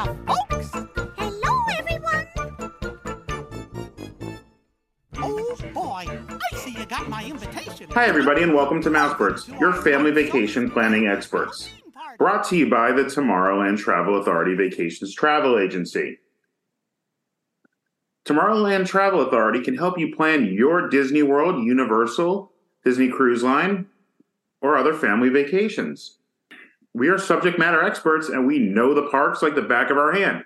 Hiya, folks. Hello, everyone. Oh, boy. I see you got my invitation. Hi, everybody, and welcome to Mousebirds, your family vacation planning experts. Brought to you by the Tomorrowland Travel Authority Vacations Travel Agency. Tomorrowland Travel Authority can help you plan your Disney World, Universal, Disney Cruise Line, or other family vacations. We are subject matter experts and we know the parks like the back of our hand.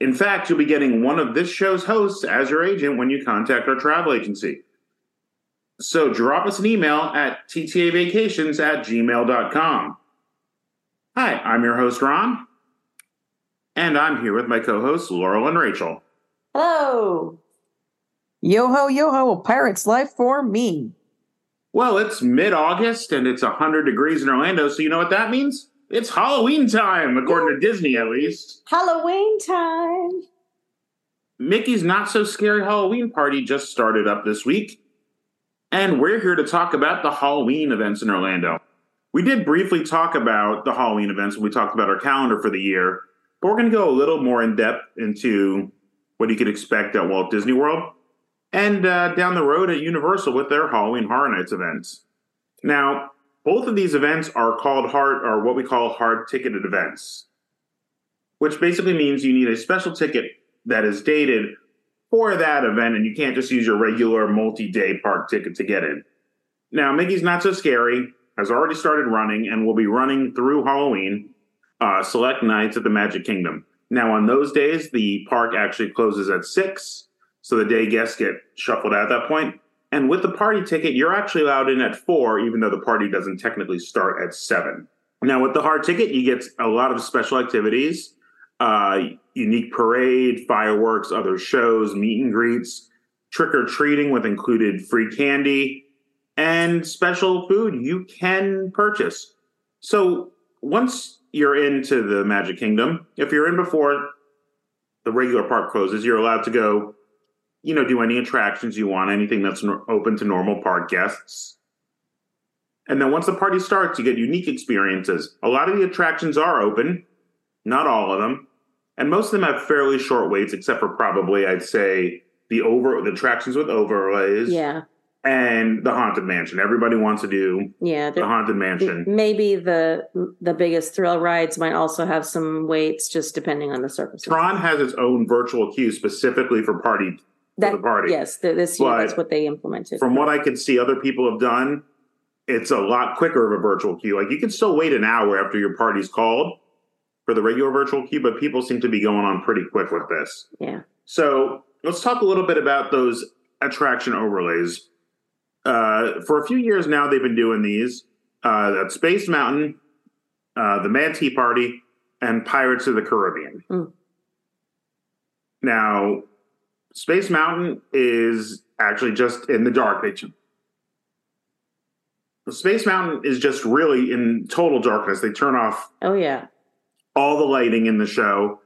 In fact, you'll be getting one of this show's hosts as your agent when you contact our travel agency. So drop us an email at ttavacations at gmail.com. Hi, I'm your host, Ron, and I'm here with my co hosts, Laurel and Rachel. Hello. Yo ho, yo ho, a pirate's life for me. Well, it's mid August and it's 100 degrees in Orlando, so you know what that means? It's Halloween time, according to Disney at least. Halloween time. Mickey's Not So Scary Halloween Party just started up this week, and we're here to talk about the Halloween events in Orlando. We did briefly talk about the Halloween events when we talked about our calendar for the year, but we're going to go a little more in depth into what you could expect at Walt Disney World and uh, down the road at Universal with their Halloween Horror Nights events. Now, both of these events are called hard, or what we call hard ticketed events, which basically means you need a special ticket that is dated for that event, and you can't just use your regular multi-day park ticket to get in. Now, Mickey's Not So Scary has already started running and will be running through Halloween, uh, select nights at the Magic Kingdom. Now, on those days, the park actually closes at six, so the day guests get shuffled out at that point. And with the party ticket, you're actually allowed in at four, even though the party doesn't technically start at seven. Now, with the hard ticket, you get a lot of special activities, uh, unique parade, fireworks, other shows, meet and greets, trick or treating with included free candy, and special food you can purchase. So once you're into the Magic Kingdom, if you're in before the regular park closes, you're allowed to go you know, do any attractions you want, anything that's open to normal park guests. And then once the party starts, you get unique experiences. A lot of the attractions are open, not all of them, and most of them have fairly short waits, except for probably I'd say the over the attractions with overlays, Yeah. and the haunted mansion. Everybody wants to do Yeah. the haunted mansion. Maybe the the biggest thrill rides might also have some waits, just depending on the circumstances. Tron has its own virtual queue specifically for party that, the party. Yes, th- this year But that's what they implemented. from what I can see other people have done, it's a lot quicker of a virtual queue. Like you can still wait an hour after your party's called for the regular virtual queue, but people seem to be going on pretty quick with this. yeah. So let's talk a little bit about those attraction overlays. Uh, for a few years now, they've been doing these uh, at Space Mountain, uh, the Mad Tea Party, and Pirates of the Caribbean. Mm. Now, Space Mountain is actually just in the dark. They Space Mountain is just really in total darkness. They turn off Oh yeah. all the lighting in the show,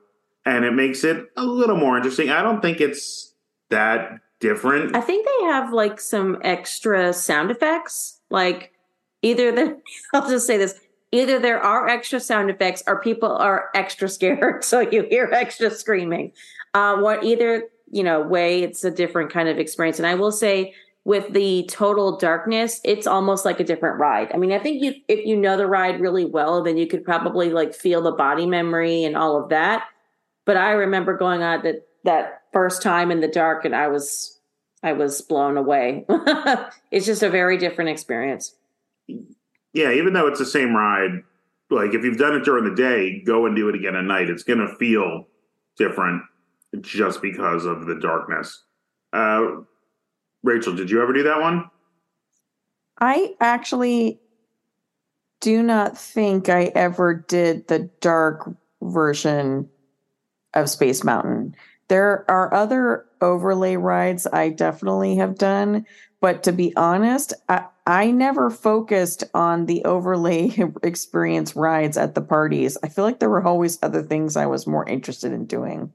and it makes it a little more interesting. I don't think it's that different. I think they have like some extra sound effects. Like either the I'll just say this. Either there are extra sound effects or people are extra scared, so you hear extra screaming. Uh, what either you know way, it's a different kind of experience. And I will say, with the total darkness, it's almost like a different ride. I mean, I think you if you know the ride really well, then you could probably like feel the body memory and all of that. But I remember going on that that first time in the dark, and I was I was blown away. it's just a very different experience. yeah, even though it's the same ride, like if you've done it during the day, go and do it again at night. It's going to feel different just because of the darkness. Uh, Rachel, did you ever do that one? I actually do not think I ever did the dark version of Space Mountain. There are other overlay rides I definitely have done, but to be honest, I, I never focused on the overlay experience rides at the parties. I feel like there were always other things I was more interested in doing.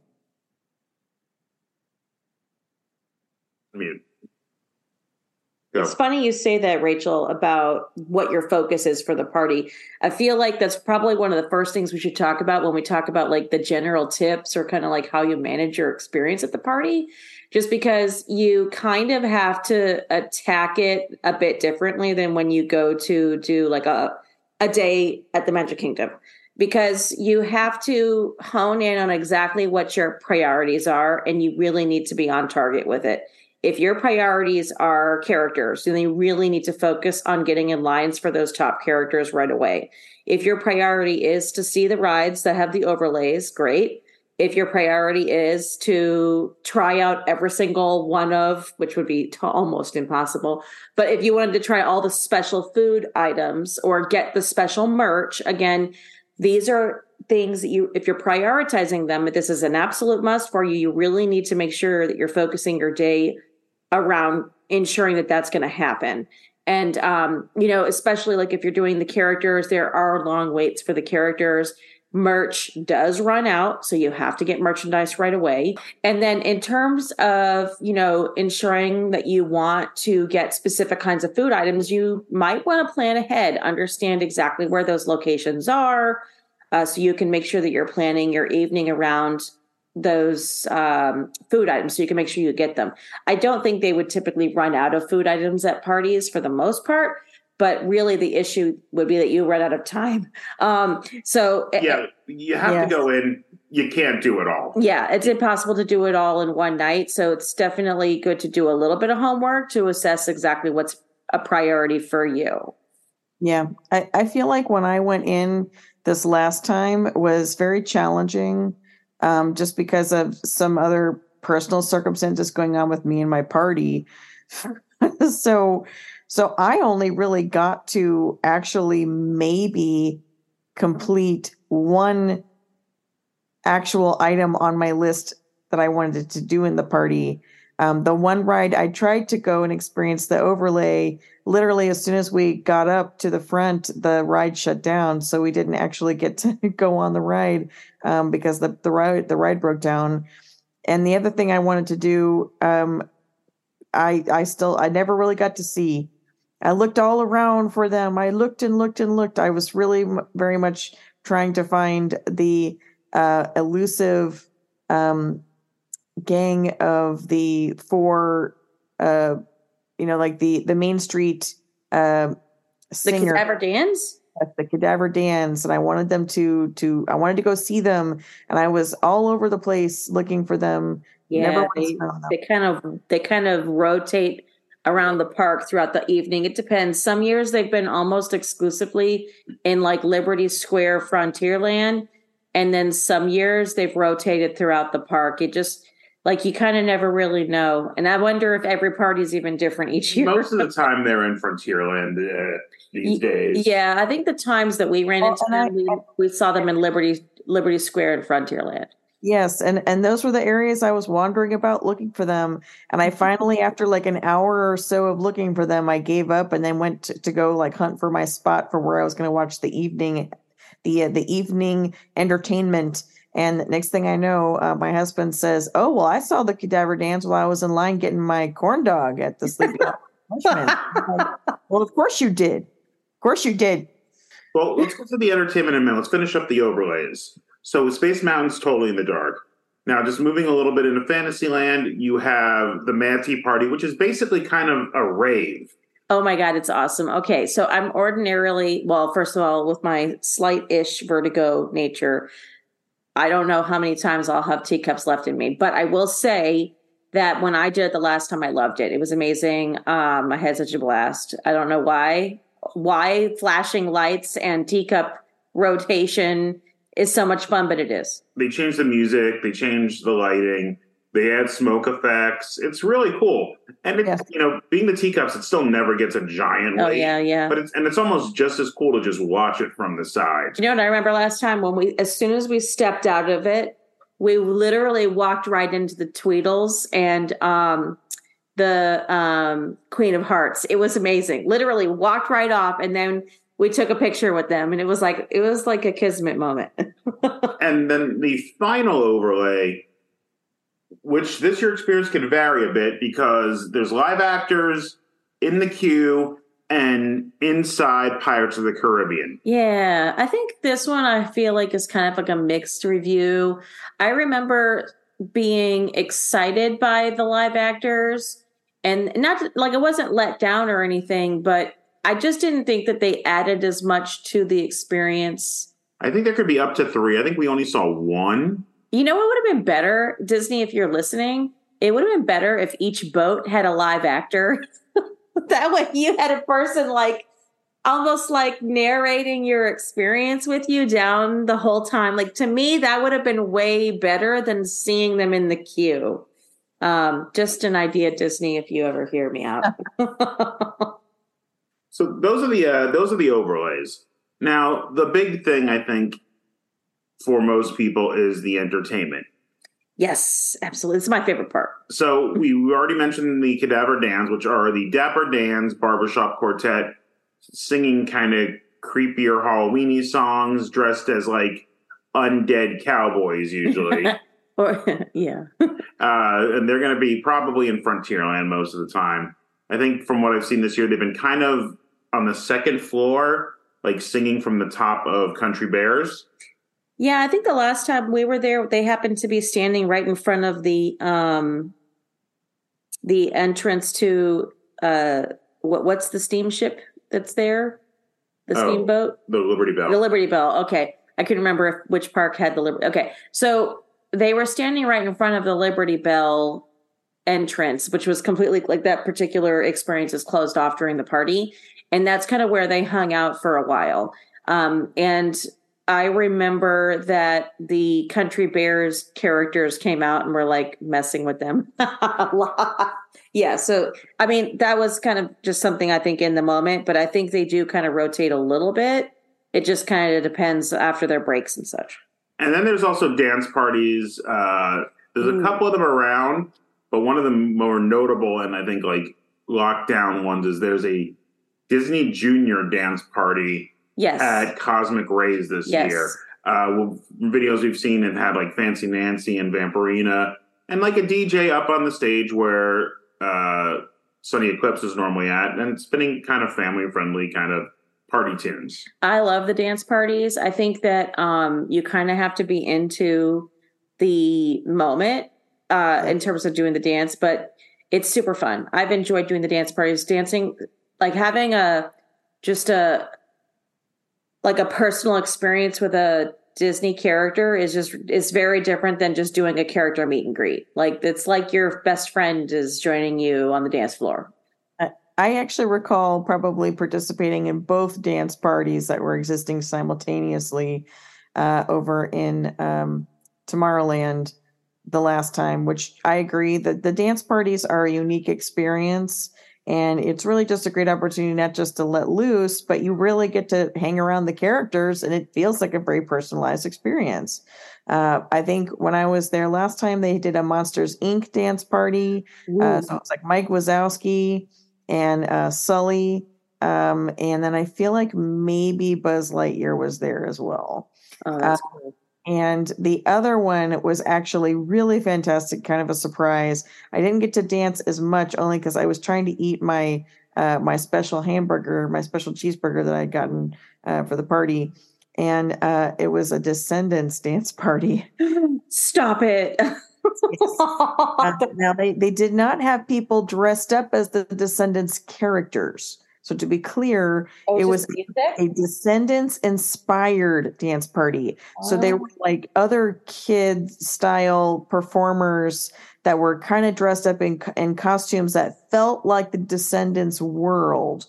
Go. It's funny you say that, Rachel, about what your focus is for the party. I feel like that's probably one of the first things we should talk about when we talk about like the general tips or kind of like how you manage your experience at the party. Just because you kind of have to attack it a bit differently than when you go to do like a a day at the Magic Kingdom. Because you have to hone in on exactly what your priorities are, and you really need to be on target with it if your priorities are characters, then you really need to focus on getting in lines for those top characters right away. If your priority is to see the rides that have the overlays, great. If your priority is to try out every single one of, which would be t- almost impossible, but if you wanted to try all the special food items or get the special merch, again, these are things that you, if you're prioritizing them, this is an absolute must for you. You really need to make sure that you're focusing your day around ensuring that that's going to happen. And um you know especially like if you're doing the characters there are long waits for the characters. Merch does run out so you have to get merchandise right away. And then in terms of you know ensuring that you want to get specific kinds of food items you might want to plan ahead understand exactly where those locations are uh, so you can make sure that you're planning your evening around those um, food items so you can make sure you get them. I don't think they would typically run out of food items at parties for the most part, but really the issue would be that you run out of time. Um, so eh, Yeah, you have Yeah. to go in. You can't do it all. yeah, it's impossible to do it all in one night. So it's definitely good to do a little bit of homework to assess exactly what's a priority for you. Yeah, I, I feel like when I went in this last time was very challenging, um, just because of some other personal circumstances going on with me and my party. so, so I only really got to actually maybe complete one actual item on my list that I wanted to do in the party. Um, the one ride I tried to go and experience the overlay literally as soon as we got up to the front the ride shut down so we didn't actually get to go on the ride um, because the, the ride the ride broke down. And the other thing i wanted to do um, i i still i never really got to see. I looked all around for them. I looked and looked and looked. I was really m- very much trying to find the uh, elusive um, gang of the four uh, you know, like the the Main Street uh, The singer, Cadaver Dans? the Cadaver Dans, and I wanted them to to I wanted to go see them, and I was all over the place looking for them. Yeah, Never they, once found them. they kind of they kind of rotate around the park throughout the evening. It depends. Some years they've been almost exclusively in like Liberty Square Frontierland, and then some years they've rotated throughout the park. It just like you kind of never really know. And I wonder if every party is even different each year. Most of the time, they're in Frontierland uh, these days. Yeah, I think the times that we ran Well, into and I- them, we, we saw them in Liberty Liberty Square and Frontierland. Yes, and and those were the areas I was wandering about looking for them. And I finally, after like an hour or so of looking for them, I gave up and then went to, to go like hunt for my spot for where I was going to watch the evening, the uh, the evening entertainment. And next thing I know, uh, my husband says, "Oh well, I saw the Cadaver Dans while I was in line getting my corn dog at the Sleepy Hollow like, well, of course you did. Of course you did. Well, let's go to the entertainment in a minute. Let's finish up the overlays. So, Space Mountain's totally in the dark. Now, just moving a little bit into Fantasyland, you have the Mad Tea Party, which is basically kind of a rave. Oh my God, it's awesome. Okay, so I'm ordinarily, well, first of all, with my slight ish vertigo nature, I don't know how many times I'll have teacups left in me, but I will say that when I did it the last time, I loved it. It was amazing. Um, I had such a blast. I don't know why, why flashing lights and teacup rotation is so much fun, but it is. They changed the music, they changed the lighting, they add smoke effects. It's really cool. And it, Yes. you know, being the teacups, it still never gets a giant Oh yeah, yeah. But it's and it's almost just as cool to just watch it from the side. You know what I remember last time when we, as soon as we stepped out of it, we literally walked right into the Tweedles and um, the um, Queen of Hearts. It was amazing. Literally walked right off, and then we took a picture with them, and it was like it was like a kismet moment. And then the final overlay, which this year experience can vary a bit because there's live actors in the queue, and inside Pirates of the Caribbean. Yeah, I think this one I feel like is kind of like a mixed review. I remember being excited by the live actors and not like I wasn't let down or anything, but I just didn't think that they added as much to the experience. I think there could be up to three. I think we only saw one. You know what would have been better, Disney, if you're listening? It would have been better if each boat had a live actor. that way you had a person like almost like narrating your experience with you down the whole time. Like to me, that would have been way better than seeing them in the queue. Um, just an idea, Disney, if you ever hear me out. so those are the uh, those are the overlays. Now, the big thing I think for most people is the entertainment. Yes, absolutely. It's my favorite part. So we, we already mentioned the Cadaver Dans, which are the Dapper Dans Barbershop Quartet singing kind of creepier Halloweeny songs, dressed as like undead cowboys usually. or yeah. uh, and they're going to be probably in Frontierland most of the time. I think from what I've seen this year, they've been kind of on the second floor, like singing from the top of Country Bears. Yeah, I think the last time we were there, they happened to be standing right in front of the um the entrance to uh what what's the steamship that's there? The Oh. steamboat? The Liberty Belle. The Liberty Belle. Okay. I couldn't remember if, which park had the Liberty. Okay. So they were standing right in front of the Liberty Belle entrance, which was completely like that particular experience is closed off during the party. And that's kind of where they hung out for a while. Um, and I remember that the Country Bears characters came out and were like messing with them. a lot. yeah. So, I mean, that was kind of just something I think in the moment, but I think they do kind of rotate a little bit. It just kind of depends after their breaks and such. And then there's also dance parties. Uh, there's a Ooh. couple of them around, but one of the more notable and I think like lockdown ones is there's a Disney Junior dance party Yes. at Cosmic Rays this yes. year. Uh, well, videos we've seen have had like Fancy Nancy and Vampirina, and like a DJ up on the stage where uh, Sonny Eclipse is normally at, and spinning kind of family friendly kind of party tunes. I love the dance parties. I think that um, you kind of have to be into the moment uh, in terms of doing the dance, but it's super fun. I've enjoyed doing the dance parties, dancing, like having a just a like a personal experience with a Disney character is just is very different than just doing a character meet and greet. Like it's like your best friend is joining you on the dance floor. I actually recall probably participating in both dance parties that were existing simultaneously uh, over in um, Tomorrowland the last time, which I agree that the dance parties are a unique experience. And it's really just a great opportunity, not just to let loose, but you really get to hang around the characters and it feels like a very personalized experience. Uh, I think when I was there last time, they did a Monsters Inc. dance party. Uh, so it was like Mike Wazowski and uh, Sully. Um, and then I feel like maybe Buzz Lightyear was there as well. Oh, that's cool. And the other one was actually really fantastic, kind of a surprise. I didn't get to dance as much only because I was trying to eat my uh, my special hamburger, my special cheeseburger that I'd gotten uh, for the party. And uh, it was a Descendants dance party. Stop it. Now they, they did not have people dressed up as the Descendants characters. So to be clear, Oh, it was music? a Descendants inspired dance party. So they Oh. were like other kid style performers that were kind of dressed up in in costumes that felt like the Descendants world.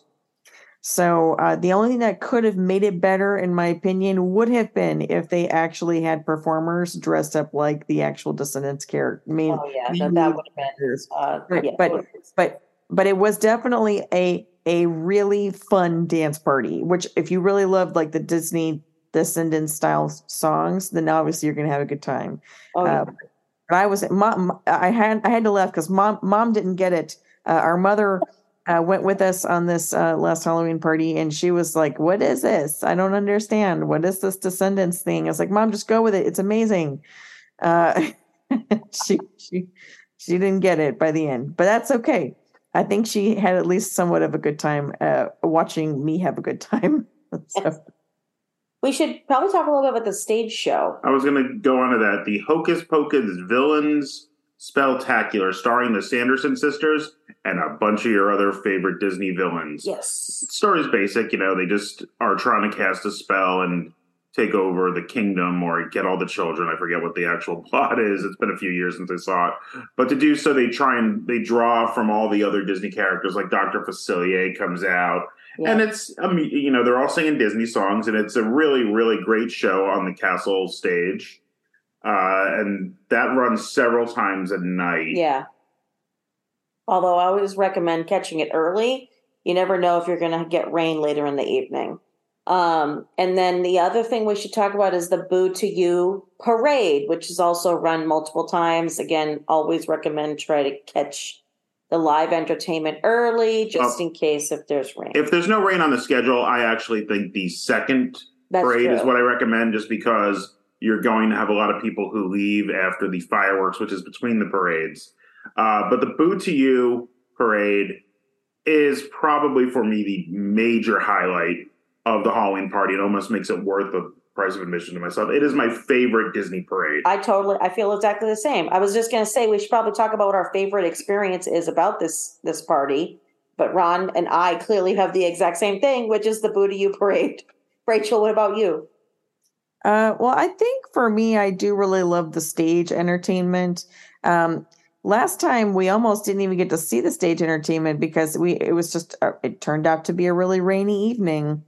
So uh, the only thing that could have made it better, in my opinion, would have been if they actually had performers dressed up like the actual Descendants character. I mean, Oh yeah, that, that would have been. Uh, Right, yeah, but- but but it was definitely a a really fun dance party which if you really loved like the disney descendants style songs then obviously you're gonna have a good time. Oh, yeah. uh, but i was mom i had i had to laugh because mom mom didn't get it. Uh, our mother uh, went with us on this uh, last halloween party and she was like what is this? I don't understand. What is this descendants thing? I was like mom just go with it. It's amazing. Uh, she she she didn't get it by the end but that's okay I think she had at least somewhat of a good time uh, watching me have a good time. so, We should probably talk a little bit about the stage show. I was going to go on to that. The Hocus Pocus Villains Spelltacular, starring the Sanderson sisters and a bunch of your other favorite Disney villains. Yes. story's basic, you know, they just are trying to cast a spell and take over the kingdom or get all the children. I forget what the actual plot is. It's been a few years since I saw it. But to do so, they try and they draw from all the other Disney characters, like Dr. Facilier comes out. Yeah. And it's, I mean, you know, they're all singing Disney songs, and it's a really, really great show on the castle stage. Uh, and that runs several times a night. Yeah. Although I always recommend catching it early. You never know if you're going to get rain later in the evening. Um, and then the other thing we should talk about is the Boo to You parade, which is also run multiple times. Again, always recommend try to catch the live entertainment early just Oh. in case if there's rain. If there's no rain on the schedule, I actually think the second That's parade is what I recommend just because you're going to have a lot of people who leave after the fireworks, which is between the parades. Uh, but the Boo to You parade is probably for me the major highlight of the Halloween party. It almost makes it worth the price of admission to myself. It is my favorite Disney parade. I totally I feel exactly the same. I was just going to say we should probably talk about what our favorite experience is about this this party. But Ron and I clearly have the exact same thing, which is the Boo to You parade. Rachel, what about you? Uh, well, I think for me, I do really love the stage entertainment. Um, last time we almost didn't even get to see the stage entertainment because we it was just uh, it turned out to be a really rainy evening,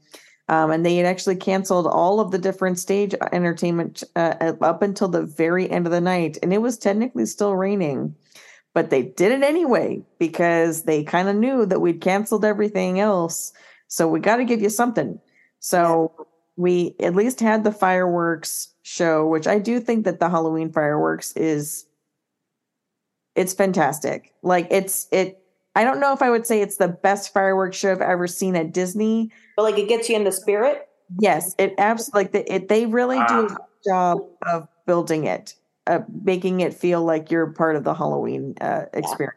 um, and they had actually canceled all of the different stage entertainment uh, up until the very end of the night, and it was technically still raining. But they did it anyway because they kind of knew that we'd canceled everything else. So we got to give you something. So we at least had the fireworks show, which I do think that the Halloween fireworks is it's fantastic. Like it's it I don't know if I would say it's the best fireworks show I've ever seen at Disney. But like it gets you in the spirit. Yes, it absolutely like the, it they really do a Ah. good job of building it, uh, making it feel like you're part of the Halloween uh, experience.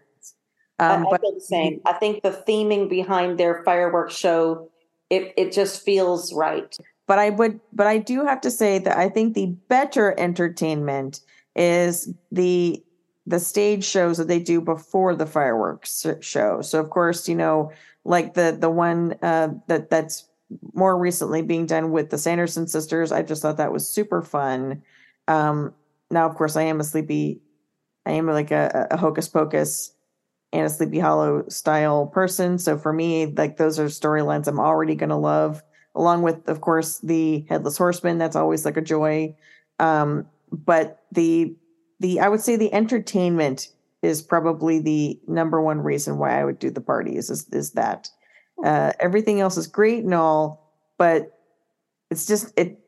Um, I, I but feel the same. I think the theming behind their fireworks show it it just feels right. but I would, but I do have to say that I think the better entertainment is the the stage shows that they do before the fireworks show. So of course, you know, like the the one uh, that that's more recently being done with the Sanderson sisters. I just thought that was super fun. Um, now, of course, I am a sleepy, I am like a, a hocus pocus and a sleepy hollow style person. So for me, like those are storylines I'm already going to love along with of course the headless horseman that's always like a joy um but the the i would say the entertainment is probably the number one reason why i would do the parties is is that uh everything else is great and all but it's just it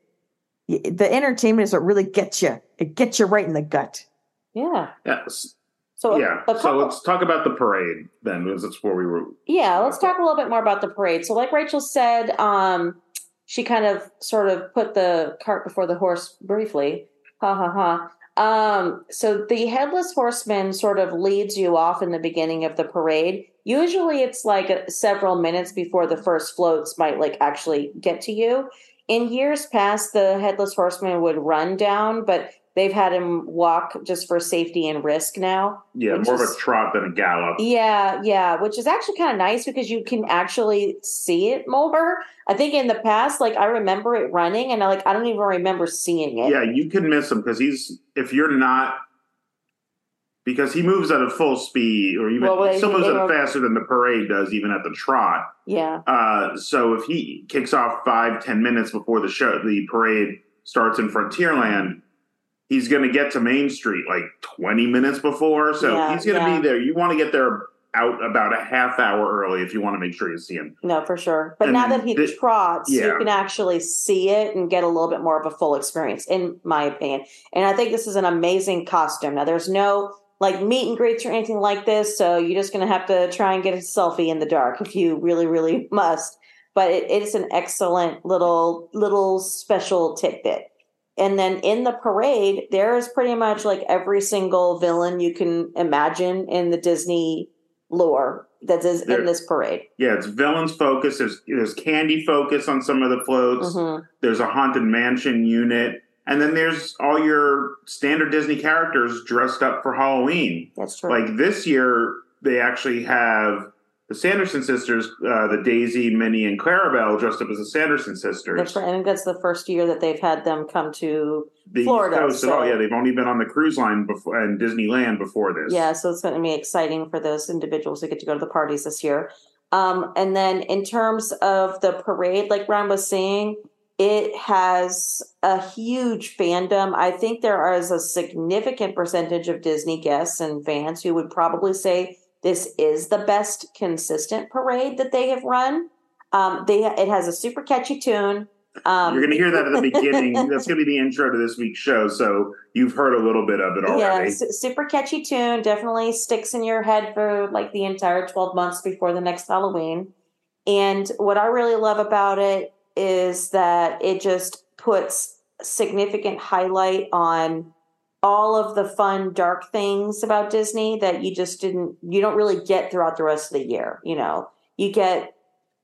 the entertainment is what really gets you it gets you right in the gut Yeah. Yes. So yeah. a So let's talk about the parade then, because that's where we were. Yeah, let's talk a little bit more about the parade. So, like Rachel said, um, she kind of sort of put the cart before the horse briefly. Ha ha ha. Um, so the headless horseman sort of leads you off in the beginning of the parade. Usually, it's like a, several minutes before the first floats might like actually get to you. In years past, the headless horseman would run down, but they've had him walk just for safety and risk now. Yeah, more of a trot than a gallop. Yeah, yeah, which is actually kind of nice because you can actually see it more. I think in the past, like I remember it running, and I like I don't even remember seeing it. Yeah, you can miss him because he's if you're not because he moves at a full speed, or even Well, still moves at faster than the parade does, even at the trot. yeah, Uh, so if he kicks off five ten minutes before the show, the parade starts in Frontierland. He's going to get to Main Street like twenty minutes before, so Yeah, he's going to yeah. be there. You want to get there out about a half hour early if you want to make sure you see him. no, for sure. But And now that he trots, you can actually see it and get a little bit more of a full experience, in my opinion. And I think this is an amazing costume. Now, there's no like meet and greets or anything like this, so you're just going to have to try and get a selfie in the dark if you really, really must. But it, it is an excellent little little special tidbit. And then in the parade, there is pretty much like every single villain you can imagine in the Disney lore that is There- in this parade. Yeah, it's villains focus. There's there's candy focus on some of the floats. Mhm. There's a haunted mansion unit, and then there's all your standard Disney characters dressed up for Halloween. That's true. Like this year, they actually have the Sanderson sisters, uh, the Daisy, Minnie, and Clarabelle dressed up as the Sanderson sisters. right. I think that's the first year that they've had them come to The Florida, Coast at all. so- Yeah, they've only been on the cruise line before and Disneyland before this. Yeah, so it's going to be exciting for those individuals who get to go to the parties this year. Um, and then in terms of the parade, like Ron was saying, it has a huge fandom. I think there is a significant percentage of Disney guests and fans who would probably say this is the best consistent parade that they have run. Um, they it has a super catchy tune. Um, You're going to hear that at the beginning. That's going to be the intro to this week's show. So you've heard a little bit of it Yeah, already. su- super catchy tune. Definitely sticks in your head for like the entire 12 months before the next Halloween. And what I really love about it is that it just puts significant highlight on all of the fun dark things about Disney that you just didn't you don't really get throughout the rest of the year, you know. You get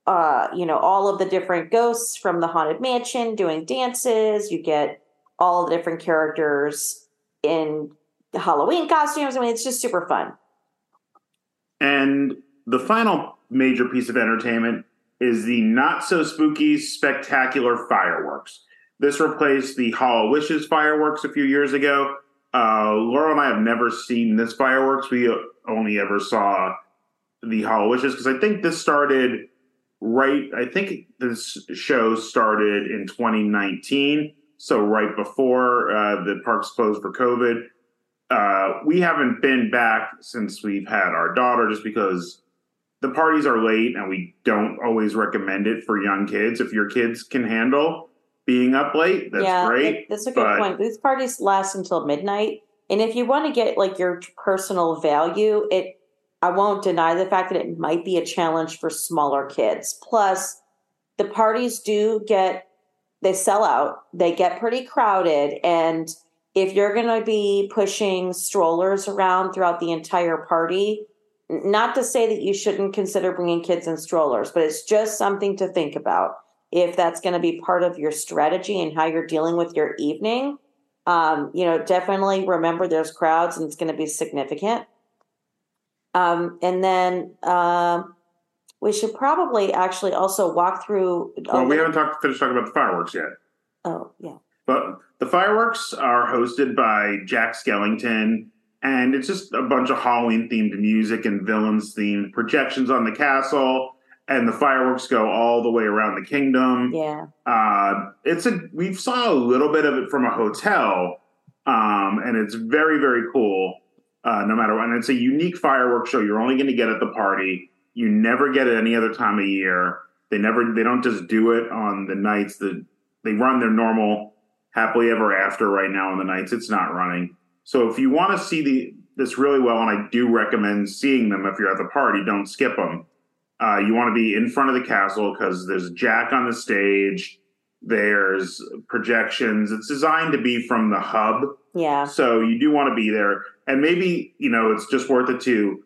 uh, you know, all of the different ghosts from the haunted mansion doing dances, you get all the different characters in Halloween costumes. I mean, it's just super fun. And the final major piece of entertainment is the not so spooky spectacular fireworks. This replaced the HalloWishes fireworks a few years ago. Uh, Laura and I have never seen this fireworks. We only ever saw the Wishes because I think this started right. I think this show started in 2019, so right before uh, the parks closed for COVID uh, we haven't been back since we've had our daughter just because the parties are late and we don't always recommend it for young kids. If your kids can handle being up late, that's yeah, great. that- that's a good but- point. These parties last until midnight, and if you want to get like your personal value, it I won't deny the fact that it might be a challenge for smaller kids. Plus, the parties do get they sell out. They get pretty crowded, and if you're going to be pushing strollers around throughout the entire party, not to say that you shouldn't consider bringing kids in strollers, but it's just something to think about. If that's going to be part of your strategy and how you're dealing with your evening, um, you know, definitely remember there's crowds and it's going to be significant. Um, and then um, we should probably actually also walk through. well, we haven't talked, finished talking about the fireworks yet. Oh, yeah. But the fireworks are hosted by Jack Skellington, and it's just a bunch of Halloween themed music and villains themed projections on the castle. And the fireworks go all the way around the kingdom. Yeah. Uh, it's a we saw a little bit of it from a hotel, um, and it's very very cool. Uh, no matter what, and it's a unique fireworks show. You're only going to get at the party. You never get it any other time of year. They never they don't just do it on the nights that they run their normal happily ever after right now on the nights it's not running. So if you want to see the this really well, and I do recommend seeing them if you're at the party, don't skip them. Uh, you want to be in front of the castle because there's Jack on the stage. There's projections. It's designed to be from the hub, Yeah. so you do want to be there. And maybe you know it's just worth it to.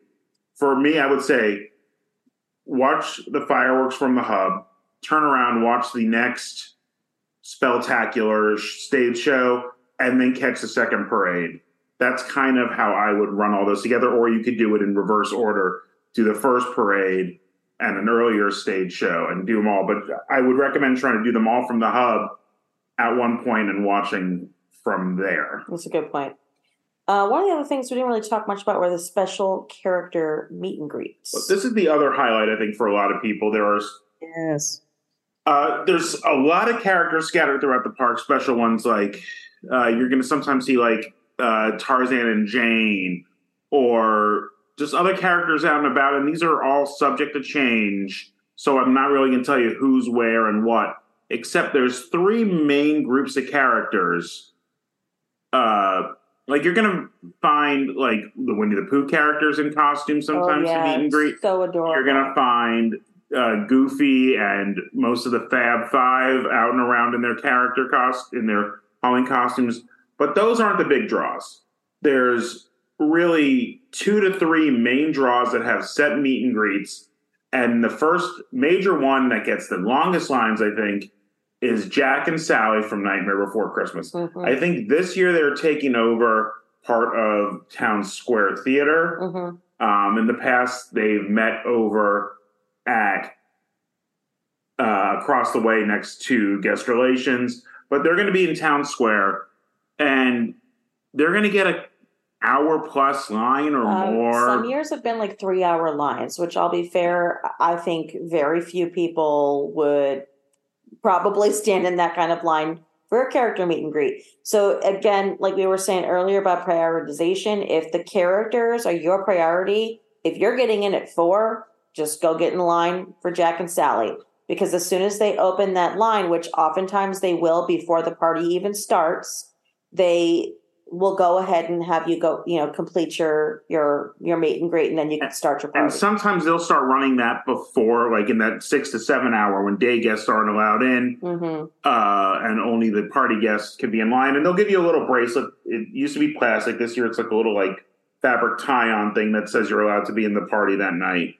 For me, I would say watch the fireworks from the hub. Turn around, watch the next spectacular stage show, and then catch the second parade. That's kind of how I would run all those together. Or you could do it in reverse order: do the first parade and an earlier stage show, and do them all. But I would recommend trying to do them all from the hub at one point and watching from there. That's a good point. Uh, one of the other things we didn't really talk much about were the special character meet and greets. This is the other highlight, I think, for a lot of people. There are Yes. uh, there's a lot of characters scattered throughout the park. Special ones like uh, you're going to sometimes see like uh, Tarzan and Jane, or just other characters out and about. And these are all subject to change. So I'm not really going to tell you who's where and what. Except there's three main groups of characters. Uh, like you're going to find like the Winnie the Pooh characters in costume sometimes oh, to yeah, meet and greet. So adorable. You're gonna find uh, Goofy and most of the Fab Five out and around in their character cost in their Halloween costumes, but those aren't the big draws. There's really two to three main draws that have set meet and greets. And the first major one that gets the longest lines, I think, is Jack and Sally from Nightmare Before Christmas. Mhm. I think this year they're taking over part of Town Square Theater. Mhm. Um, in the past, they've met over at uh, across the way next to guest relations, but they're going to be in Town Square, and they're going to get a hour plus line or Um, more. Some years have been like three hour lines, which I'll be fair, I think very few people would probably stand in that kind of line for a character meet and greet. So again, like we were saying earlier about prioritization, if the characters are your priority, if you're getting in at four, just go get in line for Jack and Sally. Because as soon as they open that line, which oftentimes they will before the party even starts, they will go ahead and have you go, you know, complete your your your meet and greet, and then you can start your and party. sometimes they'll start running that before, like in that six to seven hour when day guests aren't allowed in. hmm uh, and only the party guests can be in line. And they'll give you a little bracelet. It used to be plastic. This year, it's like a little like fabric tie-on thing that says you're allowed to be in the party that night.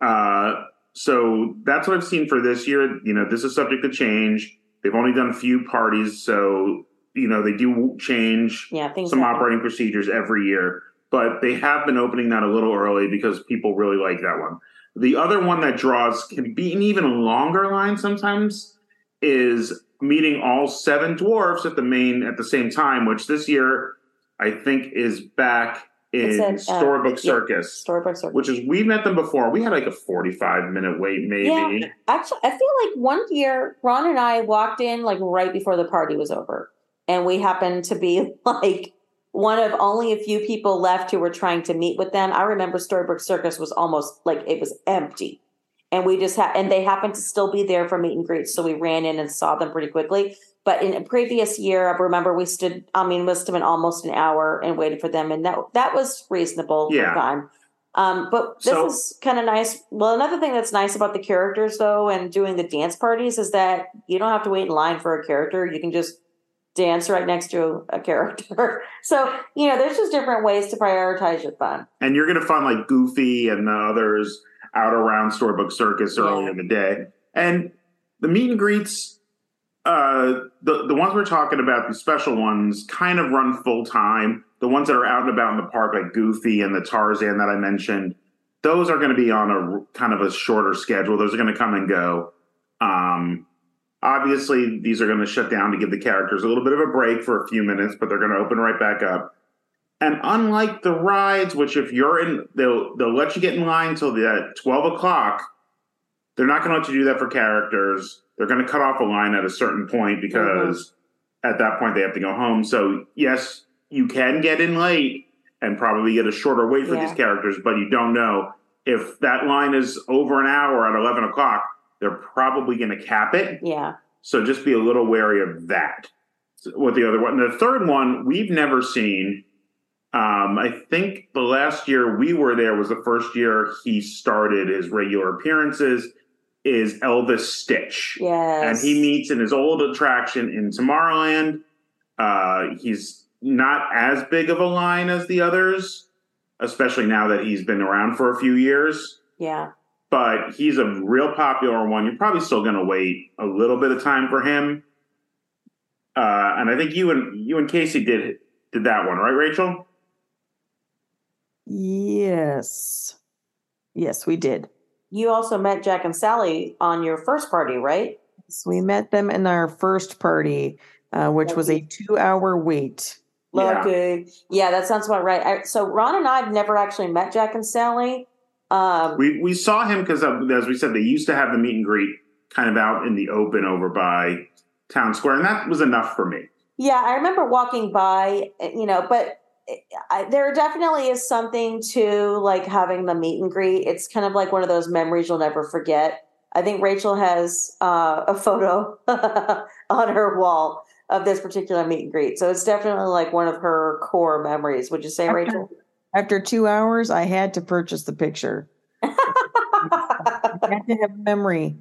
Uh, so that's what I've seen for this year. You know, this is subject to change. They've only done a few parties, so you know they do change Yeah, some happen. operating procedures every year, but they have been opening that a little early because people really like that one. The other one that draws can be an even longer line sometimes is meeting all seven dwarfs at the main at the same time, which this year I think is back in uh, Storybook yeah. Circus, Storybook Circus. which is we've met them before. We had like a forty-five minute wait, maybe. Yeah. Actually, I feel like one year Ron and I walked in like right before the party was over, and we happened to be like one of only a few people left who were trying to meet with them. I remember Storybook Circus was almost like it was empty, and we just had and they happened to still be there for meet and greets, so we ran in and saw them pretty quickly. But in a previous year, I remember we stood. I mean, must have been almost an hour and waited for them, and that that was reasonable Yeah. time. Um, but this So- is kind of nice. Well, another thing that's nice about the characters, though, and doing the dance parties is that you don't have to wait in line for a character. You can just dance right next to a character. so, you know, there's just different ways to prioritize your fun. and you're going to find like Goofy and the others out around Storybook Circus early Yeah. in the day. And the meet and greets, uh, the the ones we're talking about, the special ones, kind of run full time. The ones that are out and about in the park, like Goofy and the Tarzan that I mentioned, those are going to be on a kind of a shorter schedule. Those are going to come and go. Um, obviously, these are going to shut down to give the characters a little bit of a break for a few minutes, but they're going to open right back up. And unlike the rides, which if you're in, they'll they'll let you get in line till the uh, twelve o'clock. They're not going to let you do that for characters. They're going to cut off a line at a certain point because mm-hmm. at that point they have to go home. So yes, you can get in late and probably get a shorter wait for Yeah. these characters, but you don't know if that line is over an hour at eleven o'clock. They're probably going to cap it. Yeah. So just be a little wary of that. With the other one, the third one we've never seen. Um, I think the last year we were there was the first year he started his regular appearances. Is Elvis Stitch, Yes. and he meets in his old attraction in Tomorrowland. Uh, he's not as big of a line as the others, especially now that he's been around for a few years Yeah. But he's a real popular one. You're probably still going to wait a little bit of time for him. Uh, and I think you and you and Casey did did that one, right, Rachel? Yes. Yes, we did. You also met Jack and Sally on your first party, right? So we met them in our first party, uh, which was a two hour wait. Yeah. Okay. Yeah, that sounds about right. I, so Ron and I have never actually met Jack and Sally. Um, We we saw him because, as we said, they used to have the meet and greet kind of out in the open over by Town Square, and that was enough for me. Yeah, I remember walking by, you know, but I, there definitely is something to like having the meet and greet. It's kind of like one of those memories you'll never forget. I think Rachel has uh, a photo on her wall of this particular meet and greet. So it's definitely like one of her core memories. Would you say, Rachel? After two hours, I had to purchase the picture. I had to have a memory.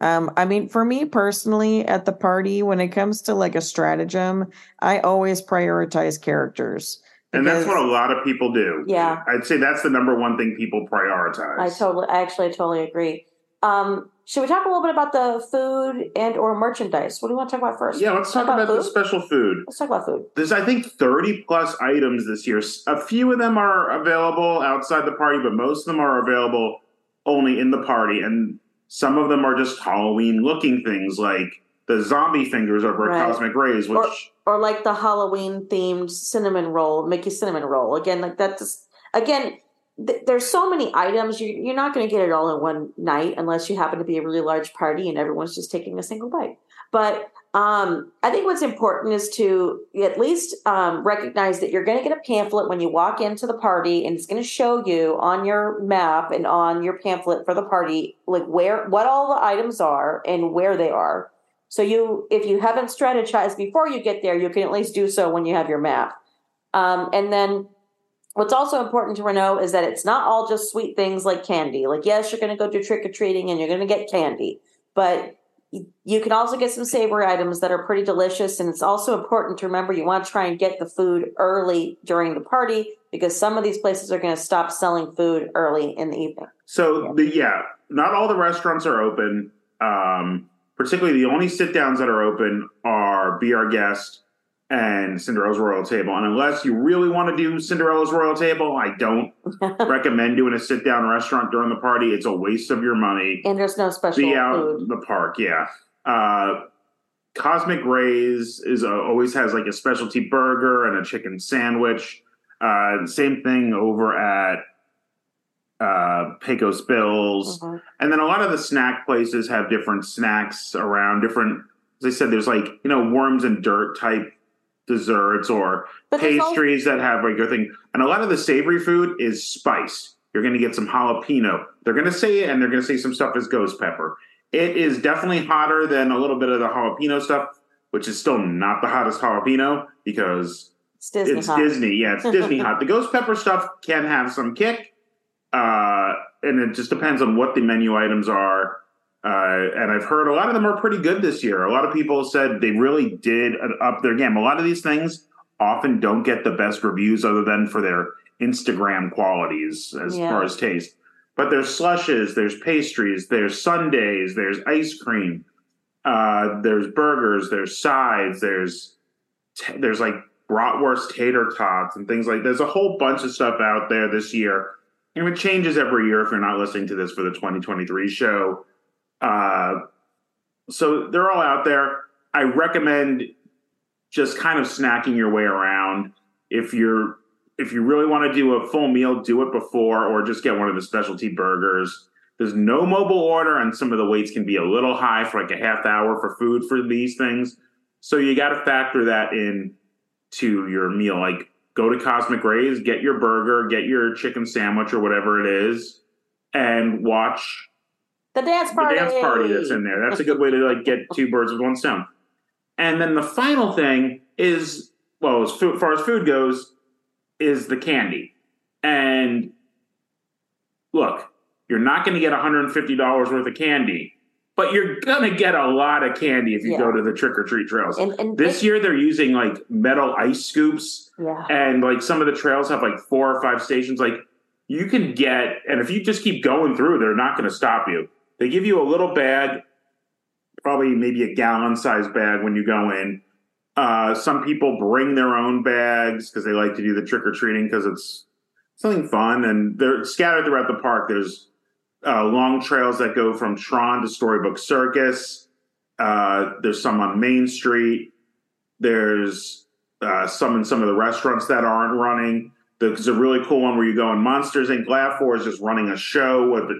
Um, I mean, for me personally, at the party, when it comes to like a stratagem, I always prioritize characters. And that's what a lot of people do. Yeah. I'd say that's the number one thing people prioritize. I totally, I actually totally agree. Um, should we talk a little bit about the food and or merchandise? What do you want to talk about first? Yeah, let's talk about, the special food. Let's talk about food. There's, I think, 30 plus items this year. A few of them are available outside the party, but most of them are available only in the party. And some of them are just Halloween looking things like the zombie fingers over Right. Cosmic Rays, which. Or- Or like the Halloween themed cinnamon roll, Mickey cinnamon roll. Again, like that's again. Th- there's so many items you, you're not going to get it all in one night unless you happen to be a really large party and everyone's just taking a single bite. But um, I think what's important is to at least um, recognize that you're going to get a pamphlet when you walk into the party, and it's going to show you on your map and on your pamphlet for the party, like where what all the items are and where they are. So you, if you haven't strategized before you get there, you can at least do so when you have your map. Um, and then what's also important to know is that it's not all just sweet things like candy. Like yes, you're going to go do trick or treating and you're going to get candy, but you- can also get some savory items that are pretty delicious. And it's also important to remember you want to try and get the food early during the party because some of these places are going to stop selling food early in the evening. So the yeah, not all the restaurants are open. Um, particularly, the only sit downs that are open are Be Our Guest and Cinderella's Royal Table. And unless you really want to do Cinderella's Royal Table, I don't recommend doing a sit down restaurant during the party. It's a waste of your money. and there's no special Be out food. the park, yeah. Uh, Cosmic Rays is uh, always has like a specialty burger and a chicken sandwich. Uh, same thing over at uh, Pecos Bills. Mhm. And then a lot of the snack places have different snacks around different. As I said, there's like you know worms and dirt type desserts or But there's also- pastries that have regular thing. And a lot of the savory food is spiced. You're going to get some jalapeno. They're going to say it, and they're going to say some stuff is ghost pepper. It is definitely hotter than a little bit of the jalapeno stuff, which is still not the hottest jalapeno because it's Disney it's hot. Disney. Yeah, it's Disney hot. The ghost pepper stuff can have some kick, uh, and it just depends on what the menu items are. Uh, and I've heard a lot of them are pretty good this year. A lot of people said they really did up their game. A lot of these things often don't get the best reviews other than for their Instagram qualities as Yeah. far as taste. But there's slushes, there's pastries, there's sundaes, there's ice cream, uh, there's burgers, there's sides, there's t- there's like bratwurst tater tots and things like. There's a whole bunch of stuff out there this year, and it changes every year. If you're not listening to this for the 2023 show, uh, so they're all out there. I recommend just kind of snacking your way around. If you're if you really want to do a full meal, do it before or just get one of the specialty burgers. There's no mobile order, and some of the waits can be a little high for like a half hour for food for these things. So you got to factor that in to your meal. Like go to Cosmic Rays, get your burger, get your chicken sandwich or whatever it is, and watch The dance party. the dance party that's in there. That's a good way to like get two birds with one stone. And then the final thing is, well, as far as food goes, is the candy. And look, you're not going to get $150 worth of candy, but you're going to get a lot of candy if you Yeah. go to the trick or treat trails. And, and this year they're using like metal ice scoops yeah. and like some of the trails have like four or five stations like you can get and if you just keep going through they're not going to stop you they give you a little bag probably maybe a gallon size bag when you go in uh, some people bring their own bags because they like to do the trick-or-treating because it's something fun and they're scattered throughout the park there's uh, long trails that go from Tron to Storybook Circus. Uh, there's some on Main Street. There's uh, some in some of the restaurants that aren't running. There's a really cool one where you go in Monsters Inc. Laugh Floor is just running a show. With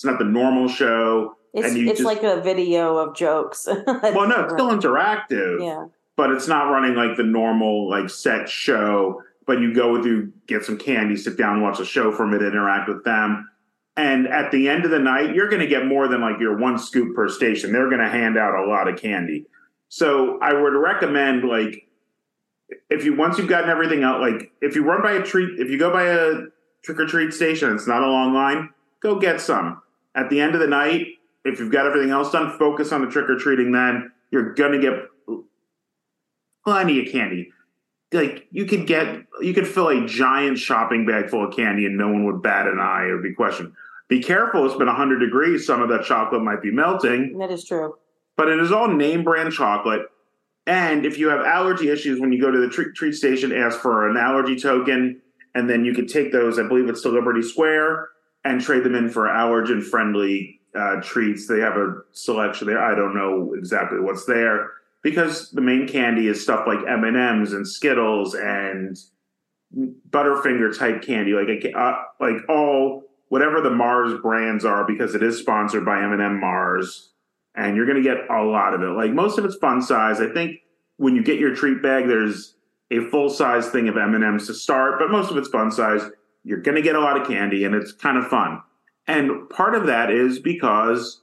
it's not the normal show. It's, it's just- like a video of jokes. Well, no, it's still interactive, yeah. but it's not running like the normal like set show. But you go with you get some candy, sit down, watch a show from it, interact with them. And at the end of the night, you're going to get more than like your one scoop per station. They're going to hand out a lot of candy. So I would recommend like if you once you've gotten everything out, like if you run by a treat, if you go by a trick or treat station, it's not a long line. Go get some. At the end of the night, if you've got everything else done, focus on the trick or treating. Then you're going to get plenty of candy. like you could get you could fill a giant shopping bag full of candy and no one would bat an eye or be questioned. Be careful, it's been 100 degrees. Some of that chocolate might be melting, That is true. but it is all name brand chocolate. And if you have allergy issues, when you go to the treat, treat station, ask for an allergy token, and then you can take those. I believe it's to Liberty Square and trade them in for allergen friendly uh, treats. They have a selection there. I don't know exactly what's there because the main candy is stuff like M and M's and Skittles and Butterfinger type candy, like uh, like all whatever the Mars brands are, because it is sponsored by M and M Mars, and you're going to get a lot of it. Like most of it's fun size. I think when you get your treat bag, there's a full size thing of M and M's to start, but most of it's fun size. You're going to get a lot of candy, and it's kind of fun. And part of that is because,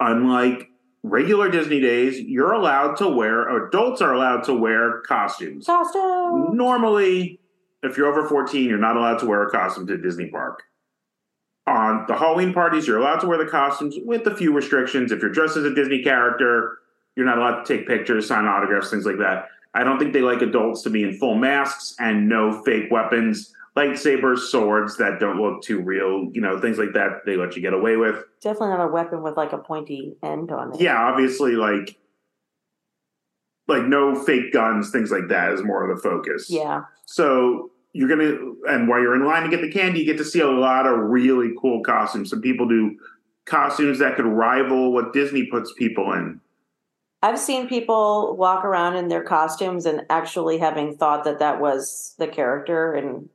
unlike regular Disney days, you're allowed to wear, adults are allowed to wear costumes. Costume. Normally, if you're over 14, you're not allowed to wear a costume to Disney Park. On the Halloween parties, you're allowed to wear the costumes with a few restrictions. If you're dressed as a Disney character, you're not allowed to take pictures, sign autographs, things like that. I don't think they like adults to be in full masks and no fake weapons, lightsabers, swords that don't look too real, you know, things like that they let you get away with. Definitely not a weapon with like a pointy end on it. Yeah, obviously like like no fake guns, things like that is more of the focus. Yeah. So you're gonna, and while you're in line to get the candy, you get to see a lot of really cool costumes. Some people do costumes that could rival what Disney puts people in. I've seen people walk around in their costumes and actually having thought that that was the character, and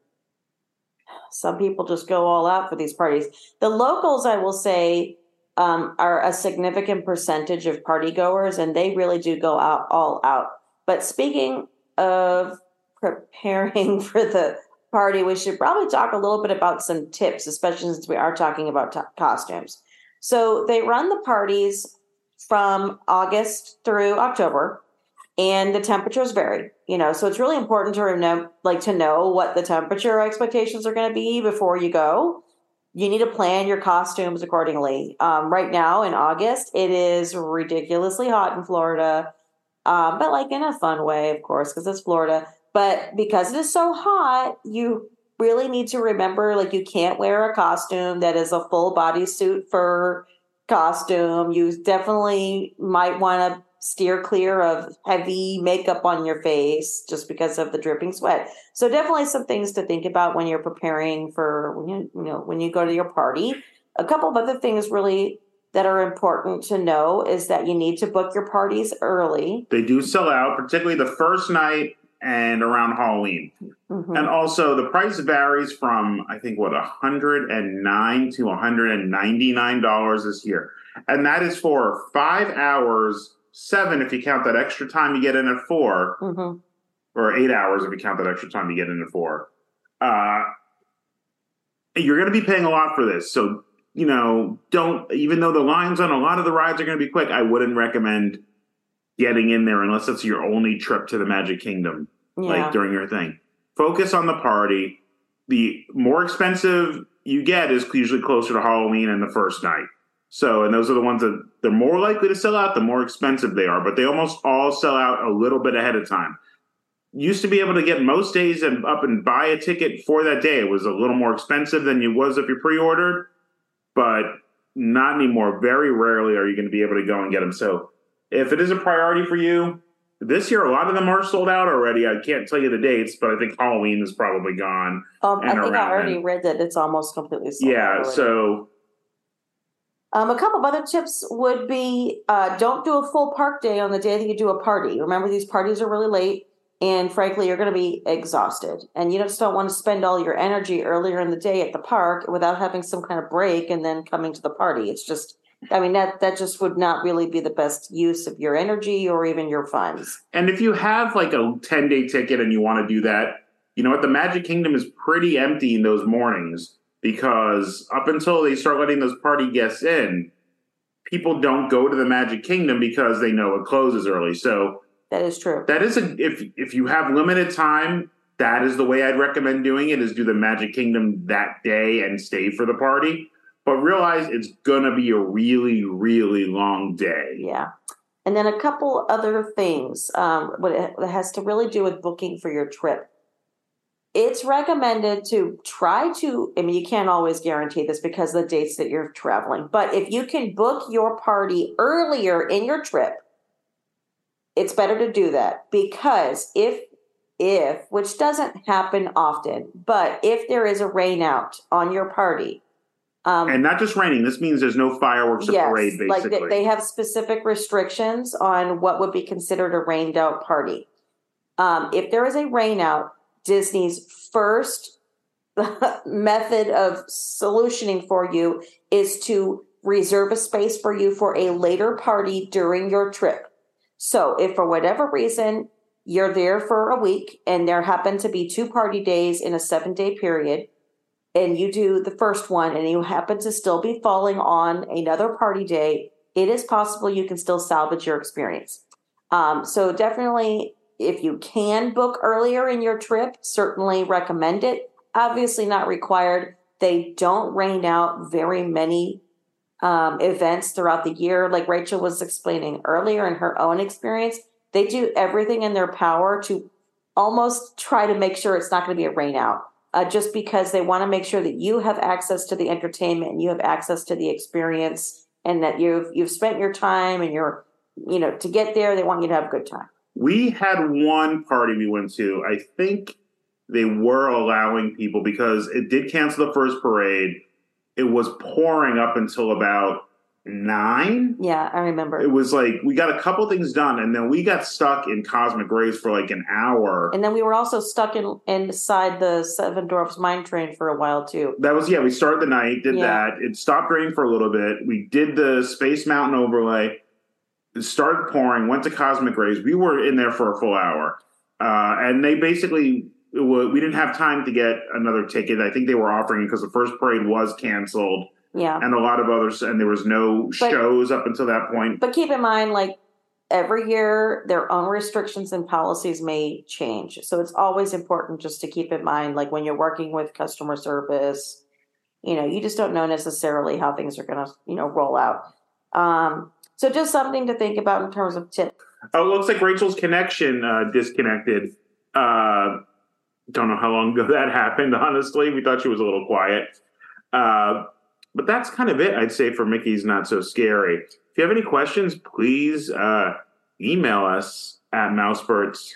some people just go all out for these parties. The locals, I will say, um, are a significant percentage of party goers, and they really do go out all out. But speaking of preparing for the party, we should probably talk a little bit about some tips, especially since we are talking about t- costumes. So they run the parties from August through October, and the temperatures vary. You know, so it's really important to know, like, to know what the temperature expectations are going to be before you go. You need to plan your costumes accordingly. Um, right now in August, it is ridiculously hot in Florida, um, but like in a fun way, of course, because it's Florida. But because it is so hot, you really need to remember like you can't wear a costume that is a full body suit for costume. You definitely might want to steer clear of heavy makeup on your face just because of the dripping sweat. So definitely some things to think about when you're preparing for when you you know when you go to your party. A couple of other things really that are important to know is that you need to book your parties early. They do sell out, particularly the first night and around Halloween. Mhm. And also, the price varies from I think what 109 to 199 dollars this year, and that is for five hours, seven if you count that extra time you get in at 4 Mhm. or eight hours if you count that extra time you get in at four. Uh, you're going to be paying a lot for this, so you know, don't even though the lines on a lot of the rides are going to be quick, I wouldn't recommend getting in there unless it's your only trip to the Magic Kingdom Yeah. like during your thing. Focus on the party. The more expensive you get is usually closer to Halloween and the first night. So, and those are the ones that they're more likely to sell out the more expensive they are, but they almost all sell out a little bit ahead of time. Used to be able to get most days and up and buy a ticket for that day. It was a little more expensive than you was if you pre-ordered, but not anymore. Very rarely are you going to be able to go and get them. So, if it is a priority for you, this year, a lot of them are sold out already. I can't tell you the dates, but I think Halloween is probably gone. Um, I think I already read that it's almost completely sold out Yeah, so Um, a couple of other tips would be uh, don't do a full park day on the day that you do a party. Remember, these parties are really late, and frankly, you're going to be exhausted. And you just don't want to spend all your energy earlier in the day at the park without having some kind of break and then coming to the party. It's just, I mean, that that just would not really be the best use of your energy or even your funds. and if you have like a 10 day ticket and you want to do that, you know what? The Magic Kingdom is pretty empty in those mornings because up until they start letting those party guests in, people don't go to the Magic Kingdom because they know it closes early. So That is true. that is a if if you have limited time, that is the way I'd recommend doing it is do the Magic Kingdom that day and stay for the party. But realize it's gonna be a really, really long day. Yeah. And then a couple other things, um, what it it has to really do with booking for your trip. It's recommended to try to, I mean, you can't always guarantee this because of the dates that you're traveling, but if you can book your party earlier in your trip, it's better to do that because if if which doesn't happen often but if there is a rain out on your party um And not just raining. This means there's no fireworks or parade, basically. like they, they have specific restrictions on what would be considered a rained out party um if there is a rain out disney's first method of solutioning for you is to reserve a space for you for a later party during your trip so if for whatever reason you're there for a week and there happen to be two party days in a seven day period, and you do the first one and you happen to still be falling on another party day, it is possible you can still salvage your experience. Um, so definitely, if you can book earlier in your trip, certainly recommend it. Obviously, not required. They don't rain out very many um, events throughout the year. Like Rachel was explaining earlier in her own experience, they do everything in their power to almost try to make sure it's not going to be a rain out. Uh, just because they want to make sure that you have access to the entertainment and you have access to the experience and that you've you've spent your time and you're you know to get there they want you to have a good time We had one party we went to. I think they were allowing people because it did cancel the first parade. It was pouring up until about nine. yeah i remember It was like we got a couple things done, and then we got stuck in Cosmic Rays for like an hour. and then we were also stuck in inside the seven dwarfs mine train for a while too That was yeah. We started the night, did Yeah. that. It stopped raining for a little bit. We did the Space Mountain overlay. It started pouring. Went to Cosmic Rays. We were in there for a full hour, uh, and they basically we didn't have time to get another ticket. I think they were offering because the first parade was canceled, yeah and a lot of others, and there was no But- shows up until that point. But keep in mind, like every year, their own restrictions and policies may change. So it's always important just to keep in mind, like when you're working with customer service, you know, you just don't know necessarily how things are going to, you know, roll out. Um, so just something to think about in terms of tips. Oh, it looks like Rachel's connection uh, disconnected. Uh, don't know how long ago that happened. Honestly, we thought she was a little quiet. Uh, but that's kind of it, I'd say, for Mickey's Not So Scary. If you have any questions, please uh, email us at mousebirds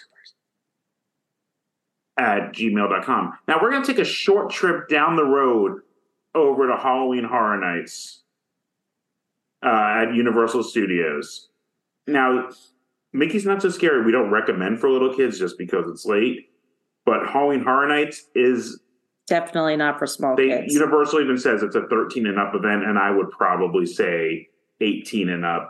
at gmail.com. Now, we're going to take a short trip down the road over to Halloween Horror Nights uh, at Universal Studios. Now, Mickey's Not So Scary, we don't recommend for little kids just because it's late. But Halloween Horror Nights is Definitely not for small they kids. Universal even says it's a 13 and up event, and I would probably say 18 and up.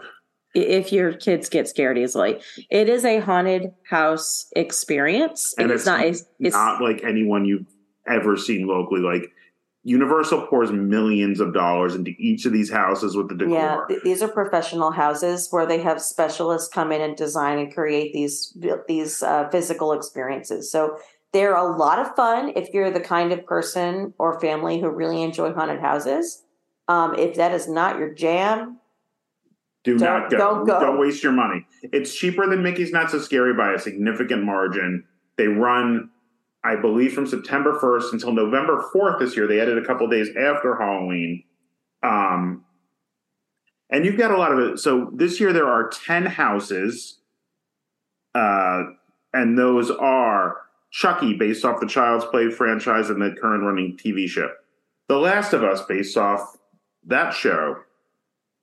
If your kids get scared easily, it is a haunted house experience. And it's, it's not. It's, it's Not like anyone you've ever seen locally. Like Universal pours millions of dollars into each of these houses with the decor. Yeah, th- these are professional houses where they have specialists come in and design and create these these uh, physical experiences. So they're a lot of fun if you're the kind of person or family who really enjoy haunted houses. Um, if that is not your jam, Do Don't- not go. don't go. Don't waste your money. It's cheaper than Mickey's Not So Scary by a significant margin. They run, I believe, from September 1st until November 4th this year. They added a couple days after Halloween. Um, and you've got a lot of it. So this year there are 10 houses, uh, and those are Chucky, based off the Child's Play franchise and the current running TV show. The Last of Us, based off that show.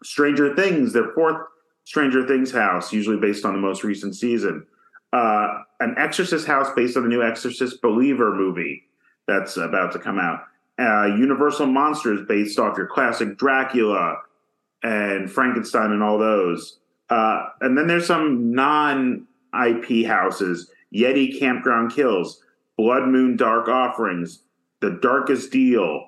Stranger Things, their fourth Stranger Things house, usually based on the most recent season. Uh, an Exorcist house based on the new Exorcist Believer movie that's about to come out. Uh, Universal Monsters based off your classic Dracula and Frankenstein and all those. Uh, and then there's some non IP houses Yeti Campground Kills, Blood Moon Dark Offerings, The Darkest Deal,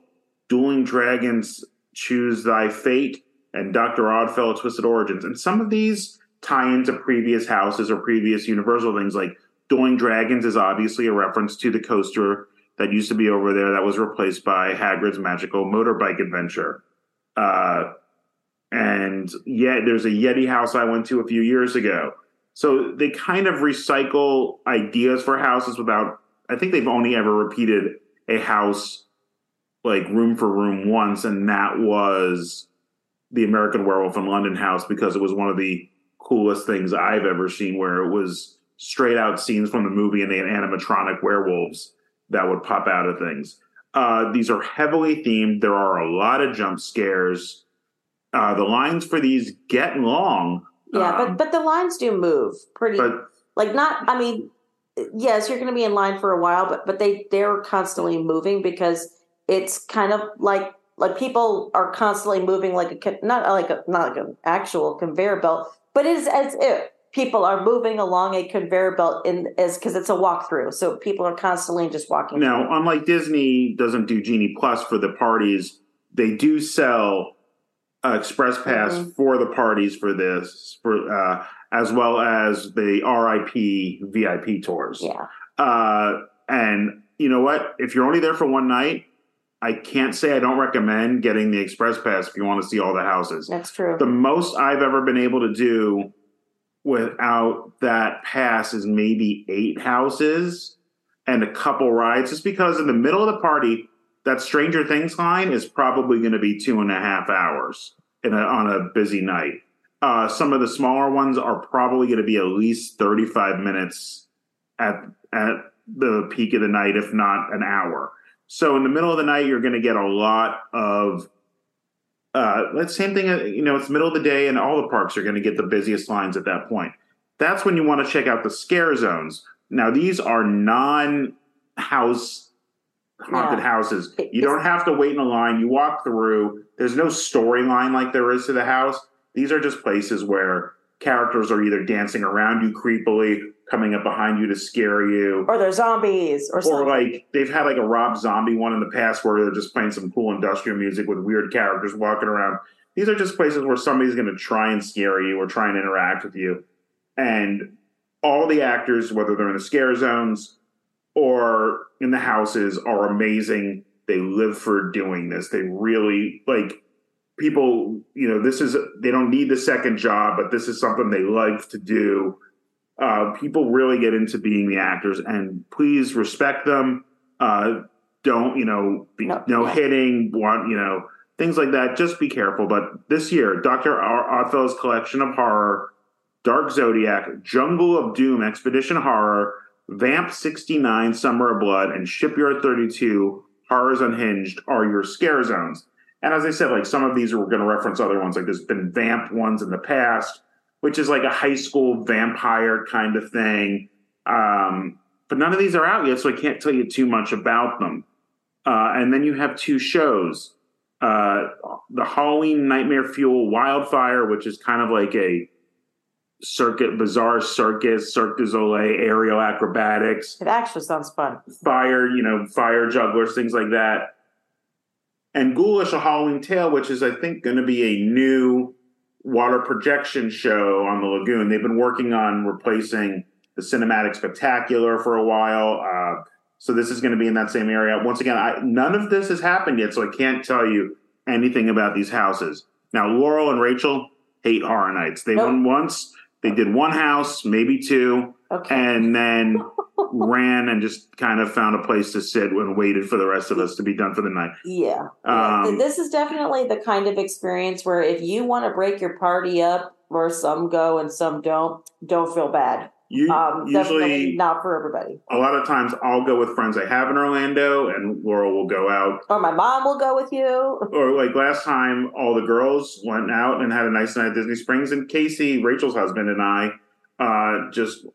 Dueling Dragons Choose Thy Fate, and Dr. Oddfellow Twisted Origins. And some of these tie into previous houses or previous Universal things, like Dueling Dragons is obviously a reference to the coaster that used to be over there that was replaced by Hagrid's Magical Motorbike Adventure. Uh, and yeah, there's a Yeti house I went to a few years ago. So they kind of recycle ideas for houses without. I think they've only ever repeated a house like room for room once, and that was the American Werewolf in London house because it was one of the coolest things I've ever seen, where it was straight out scenes from the movie and they had animatronic werewolves that would pop out of things. Uh, these are heavily themed. There are a lot of jump scares. Uh, the lines for these get long. Yeah, um, but but the lines do move pretty. but like not. I mean, yes, you're going to be in line for a while, but but they they're constantly moving because it's kind of like like people are constantly moving like a not like a not like an actual conveyor belt, but it is as if people are moving along a conveyor belt in as because it's a walkthrough, so people are constantly just walking. Now, unlike Disney doesn't do Genie Plus for the parties, they do sell uh, Express Pass Mhm. for the parties for this, for uh, as well as the RIP VIP tours. Yeah, Uh, and you know what? If you're only there for one night, I can't say I don't recommend getting the Express Pass if you want to see all the houses. that's true. The most I've ever been able to do without that pass is maybe eight houses and a couple rides, just because in the middle of the party, that Stranger Things line is probably going to be two and a half hours a, on a busy night. Uh, some of the smaller ones are probably going to be at least 35 minutes at at the peak of the night, if not an hour. So in the middle of the night, you're going to get a lot of uh, let's same thing. uh, You know, it's middle of the day, and all the parks are going to get the busiest lines at that point. That's when you want to check out the scare zones. Now, these are non-house haunted Yeah. houses. You don't have to wait in a line. You walk through. There's no storyline like there is to the house. These are just places where characters are either dancing around you creepily, coming up behind you to scare you, or they're zombies, or or something. like they've had like a Rob Zombie one in the past where they're just playing some cool industrial music with weird characters walking around. These are just places where somebody's going to try and scare you or try and interact with you. And all the actors, whether they're in the scare zones or in the houses, are amazing. They live for doing this. They really like people, you know, this is, they don't need the second job, but this is something they like to do uh, people really get into being the actors, and please respect them. Uh, don't you know? Be, No, no yeah. hitting, want you know things like that. Just be careful. But this year, Doctor Oddfellow's collection of horror, Dark Zodiac, Jungle of Doom, Expedition Horror, Vamp sixty nine, Summer of Blood, and Shipyard thirty two, Horrors Unhinged are your scare zones. And as I said, like some of these are going to reference other ones. Like there's been Vamp ones in the past which is like a high school vampire kind of thing. Um, but none of these are out yet, so I can't tell you too much about them. Uh, and then you have two shows uh, the Halloween Nightmare Fuel Wildfire, which is kind of like a circuit, bizarre circus, Cirque du Soleil, aerial acrobatics it actually sounds fun. fire, you know, fire jugglers, things like that. And Ghoulish, a Halloween Tale, which is, I think, going to be a new water projection show on the lagoon. They've been working on replacing the Cinematic Spectacular for a while. Uh, so this is going to be in that same area. Once again, I, none of this has happened yet, so I can't tell you anything about these houses. Now, Laurel and Rachel hate Horror Nights. They Nope. went once. They did one house, maybe two Okay. and then ran and just kind of found a place to sit and waited for the rest of us to be done for the night. Yeah. yeah. Um, this is definitely the kind of experience where if you want to break your party up, where some go and some don't, don't feel bad. You Um, definitely usually not for everybody. a lot of times I'll go with friends I have in Orlando, and Laurel will go out. Or my mom will go with you. Or like last time, all the girls went out and had a nice night at Disney Springs, and Casey, Rachel's husband, and I uh, just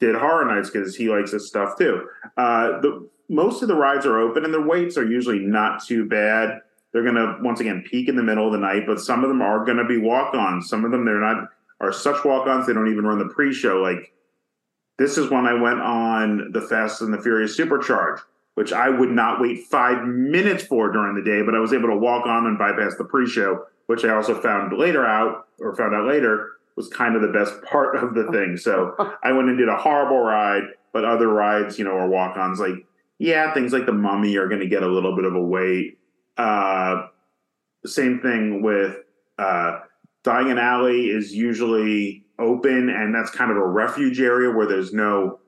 did horror nights because he likes this stuff too. Uh, the most of the rides are open, and their waits are usually not too bad. They're gonna once again peak in the middle of the night, but some of them are gonna be walk-ons. Some of them they're not are such walk-ons they don't even run the pre-show. Like this is when I went on the Fast and the Furious Supercharge, which I would not wait five minutes for during the day, but I was able to walk on and bypass the pre-show, which I also found later out or found out later was kind of the best part of the thing. So I went and did a horrible ride, but other rides, you know, are walk-ons. Like, yeah, things like the Mummy are going to get a little bit of a wait. Uh, same thing with Uh, Diagon Alley is usually open, and that's kind of a refuge area where there's no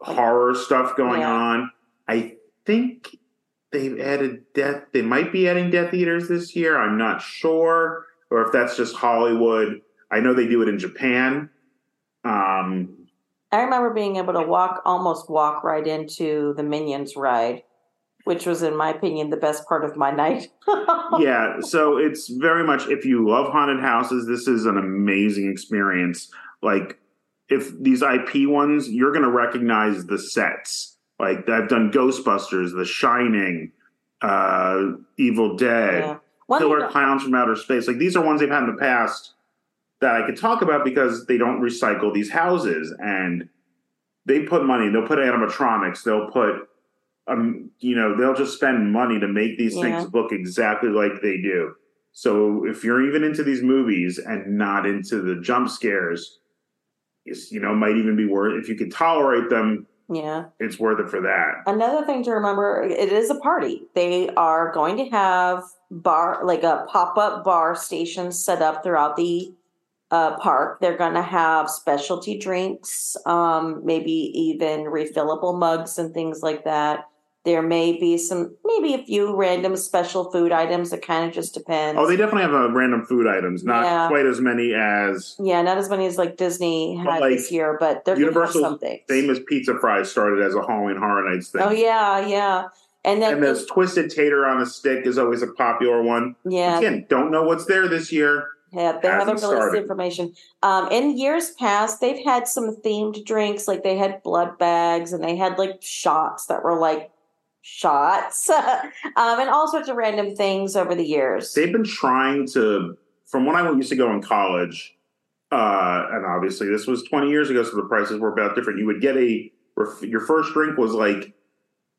horror stuff going Yeah. on. I think they've added death. They might be adding Death Eaters this year. I'm not sure, or if that's just Hollywood. I know they do it in Japan. Um, I remember being able to walk, almost walk right into the Minions ride, which was, in my opinion, the best part of my night. yeah, so it's very much if you love haunted houses, this is an amazing experience. Like if these IP ones, you're going to recognize the sets. Like I've done Ghostbusters, The Shining, uh, Evil Dead, Yeah. Killer thing- Clowns from Outer Space. Like these are ones they've had in the past that I could talk about because they don't recycle these houses and they put money. They'll put animatronics. They'll put, um, you know, they'll just spend money to make these Yeah. things look exactly like they do. So if you're even into these movies and not into the jump scares, you know, might even be worth if you can tolerate them. yeah. It's worth it for that. Another thing to remember, it is a party. They are going to have bar like a pop-up bar station set up throughout the uh, park. They're going to have specialty drinks, um, maybe even refillable mugs and things like that. There may be some, maybe a few random special food items. It kind of just depends. Oh, they definitely have uh, random food items, not Yeah. quite as many as yeah, not as many as like Disney had like, this year, but they're going to have Universal some famous pizza fries started as a Halloween Horror Nights thing. Oh yeah, yeah, and then and this twisted tater on a stick is always a popular one. yeah, Again, don't know what's there this year. Yeah, they haven't released started. information. Um, in years past, they've had some themed drinks, like they had blood bags and they had like shots that were like shots, um, and all sorts of random things over the years. They've been trying to, from when I used to go in college, uh, and obviously this was 20 years ago, so the prices were about different. You would get a, your first drink was like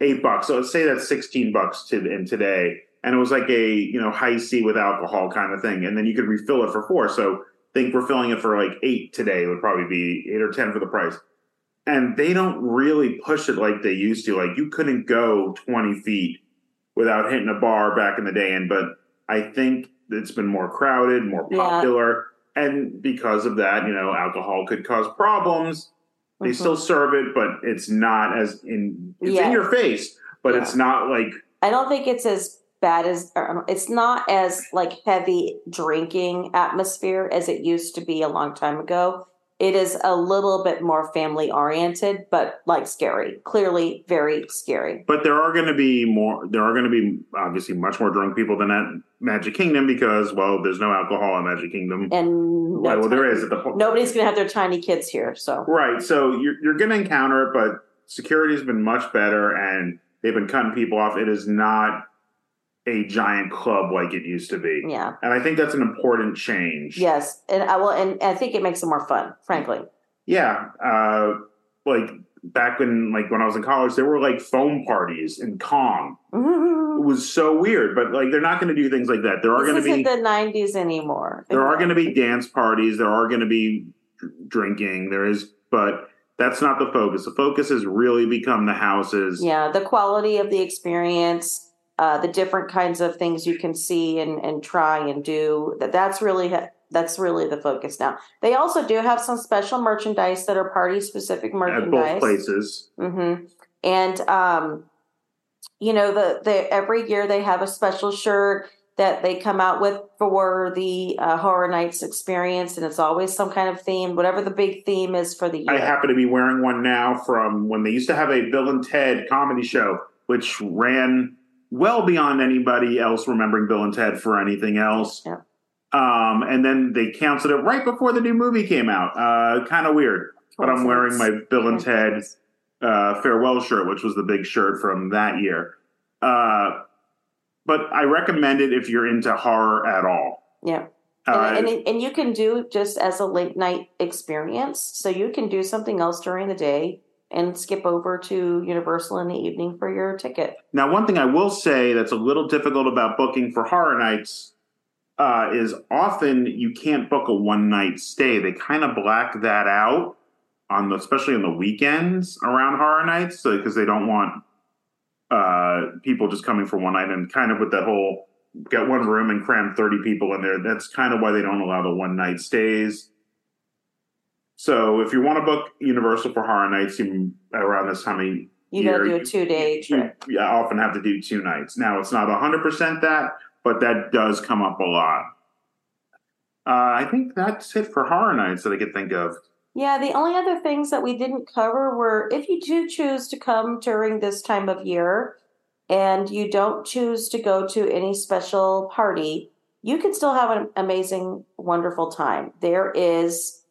eight bucks. So let's say that's 16 bucks to, in today. And it was like a, you know, Hi-C with alcohol kind of thing. And then you could refill it for four. So think refilling it for like eight today would probably be eight or 10 for the price. And they don't really push it like they used to. Like you couldn't go 20 feet without hitting a bar back in the day. And, but I think it's been more crowded, more Yeah. popular. And because of that, you know, alcohol could cause problems. They Mhm. still serve it, but it's not as in, it's Yeah. in your face, but Yeah. it's not like I don't think it's as bad as or, it's not as like heavy drinking atmosphere as it used to be a long time ago. It is a little bit more family oriented, but like scary. Clearly, very scary. But there are going to be more. There are going to be obviously much more drunk people than at Magic Kingdom because, well, there's no alcohol at Magic Kingdom. And well, no there tiny- is at the po- nobody's gonna have their tiny kids here. So right. So you're you're going to encounter it, but security's been much better, and they've been cutting people off. It is not a giant club like it used to be, yeah, and I think that's an important change. yes, and I will, and I think it makes it more fun. Frankly, Yeah. Uh, like back when like when I was in college, there were like foam parties in Kong. It was so weird, but like they're not going to do things like that. There are going to be the '90s anymore. there are going to be dance parties. There are going to be drinking. There is, but that's not the focus. The focus has really become the houses. yeah the quality of the experience uh the different kinds of things you can see and and try and do that that's really that's really the focus now. They also do have some special merchandise that are party specific merchandise at both places. hmm and um you know the the every year they have a special shirt that they come out with for the uh, horror nights experience and it's always some kind of theme whatever the big theme is for the year. I happen to be wearing one now from when they used to have a Bill and Ted comedy show, which ran well beyond anybody else remembering Bill and Ted for anything else. Yeah. Um, and then they canceled it right before the new movie came out. Uh, kind of weird. But I'm wearing my Bill and Ted uh, farewell shirt, which was the big shirt from that year. Uh, but I recommend it if you're into horror at all. yeah Uh, and, and, and you can do just as a late night experience so you can do something else during the day and skip over to universal in the evening for your ticket Now, one thing I will say that's a little difficult about booking for horror nights uh, is often you can't book a one night stay. They kind of black that out on the, especially on the weekends around horror nights, because they don't want uh, people just coming for one night and kind of with that whole get one room and cram 30 people in there. That's kind of why they don't allow the one night stays. So if you want to book Universal for Horror Nights you, around this time of You year, gotta do a two day you, trip. you often have to do two nights. Now it's not 100% that, but that does come up a lot. Uh, I think that's it for Horror Nights that I could think of. Yeah, the only other things that we didn't cover were if you do choose to come during this time of year and you don't choose to go to any special party, you can still have an amazing, wonderful time. There is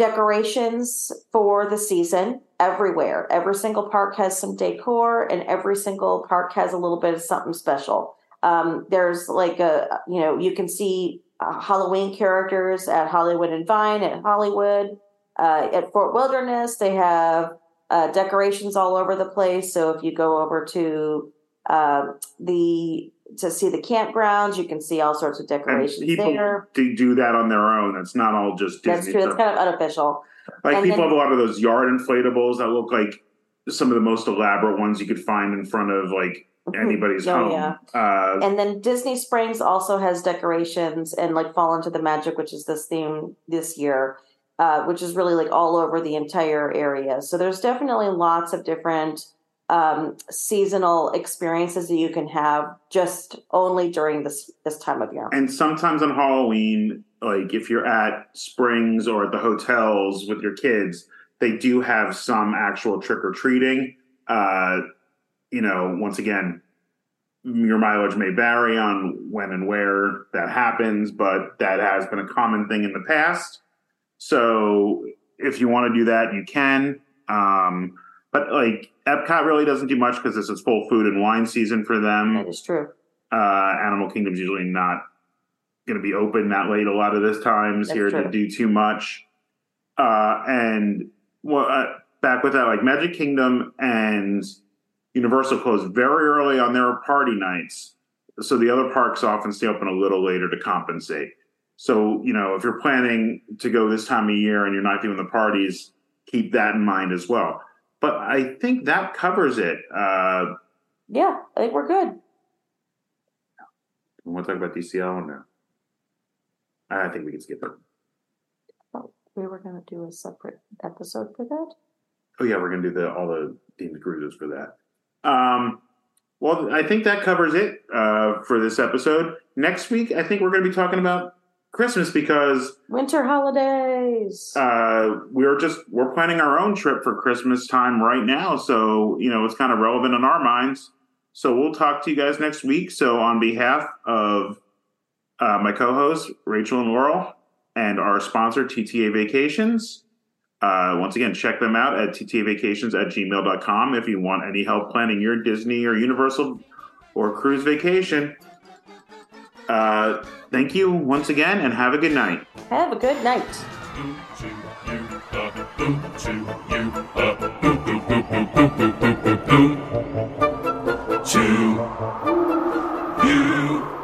decorations for the season everywhere. Every single park has some decor, and every single park has a little bit of something special. Um, there's like a, you know, you can see uh, Halloween characters at Hollywood and Vine at Hollywood. Uh, at Fort Wilderness, they have uh, decorations all over the place. So if you go over to um the to see the campgrounds, you can see all sorts of And decorations people there. do do that on their own. It's not all just That's Disney true. It's kind of unofficial. Like and people then- have a lot of those yard inflatables that look like some of the most elaborate ones you could find in front of like anybody's Oh, home. yeah. Uh, And then Disney Springs also has decorations and like Fall into the Magic, which is this theme this year, uh, which is really like all over the entire area. So there's definitely lots of different um, seasonal experiences that you can have just only during this this time of year. and sometimes on Halloween, like if you're at Springs or at the hotels with your kids, they do have some actual trick or treating. Uh, you know, once again, your mileage may vary on when and where that happens, but that has been a common thing in the past. So if you want to do that, you can. Um, but like Epcot really doesn't do much because this is full food and wine season for them that is true. uh, Animal Kingdom's usually not going to be open that late a lot of this times That's here to do too much. Uh, and well, uh, back with that, like Magic Kingdom and Universal close very early on their party nights, so the other parks often stay open a little later to compensate. So you know, if you're planning to go this time of year and you're not doing the parties, keep that in mind as well. But I think that covers it. Uh, Yeah, I think we're good. we want to talk about DCL now. I think we can skip it. Oh, we were going to do a separate episode for that. Oh yeah, we're gonna do the all the themed cruises for that. Um, well, I think that covers it uh, for this episode. Next week, I think we're gonna be talking about Christmas because Winter holidays. uh, we're just we're planning our own trip for Christmas time right now. So you know it's kind of relevant in our minds. So we'll talk to you guys next week. So on behalf of uh, my co-hosts Rachel and Laurel and our sponsor TTA Vacations. Uh, once again, check them out at ttavacations at gmail.com if you want any help planning your Disney or Universal or cruise vacation. Uh, thank you once again and have a good night. Have a good night. to you.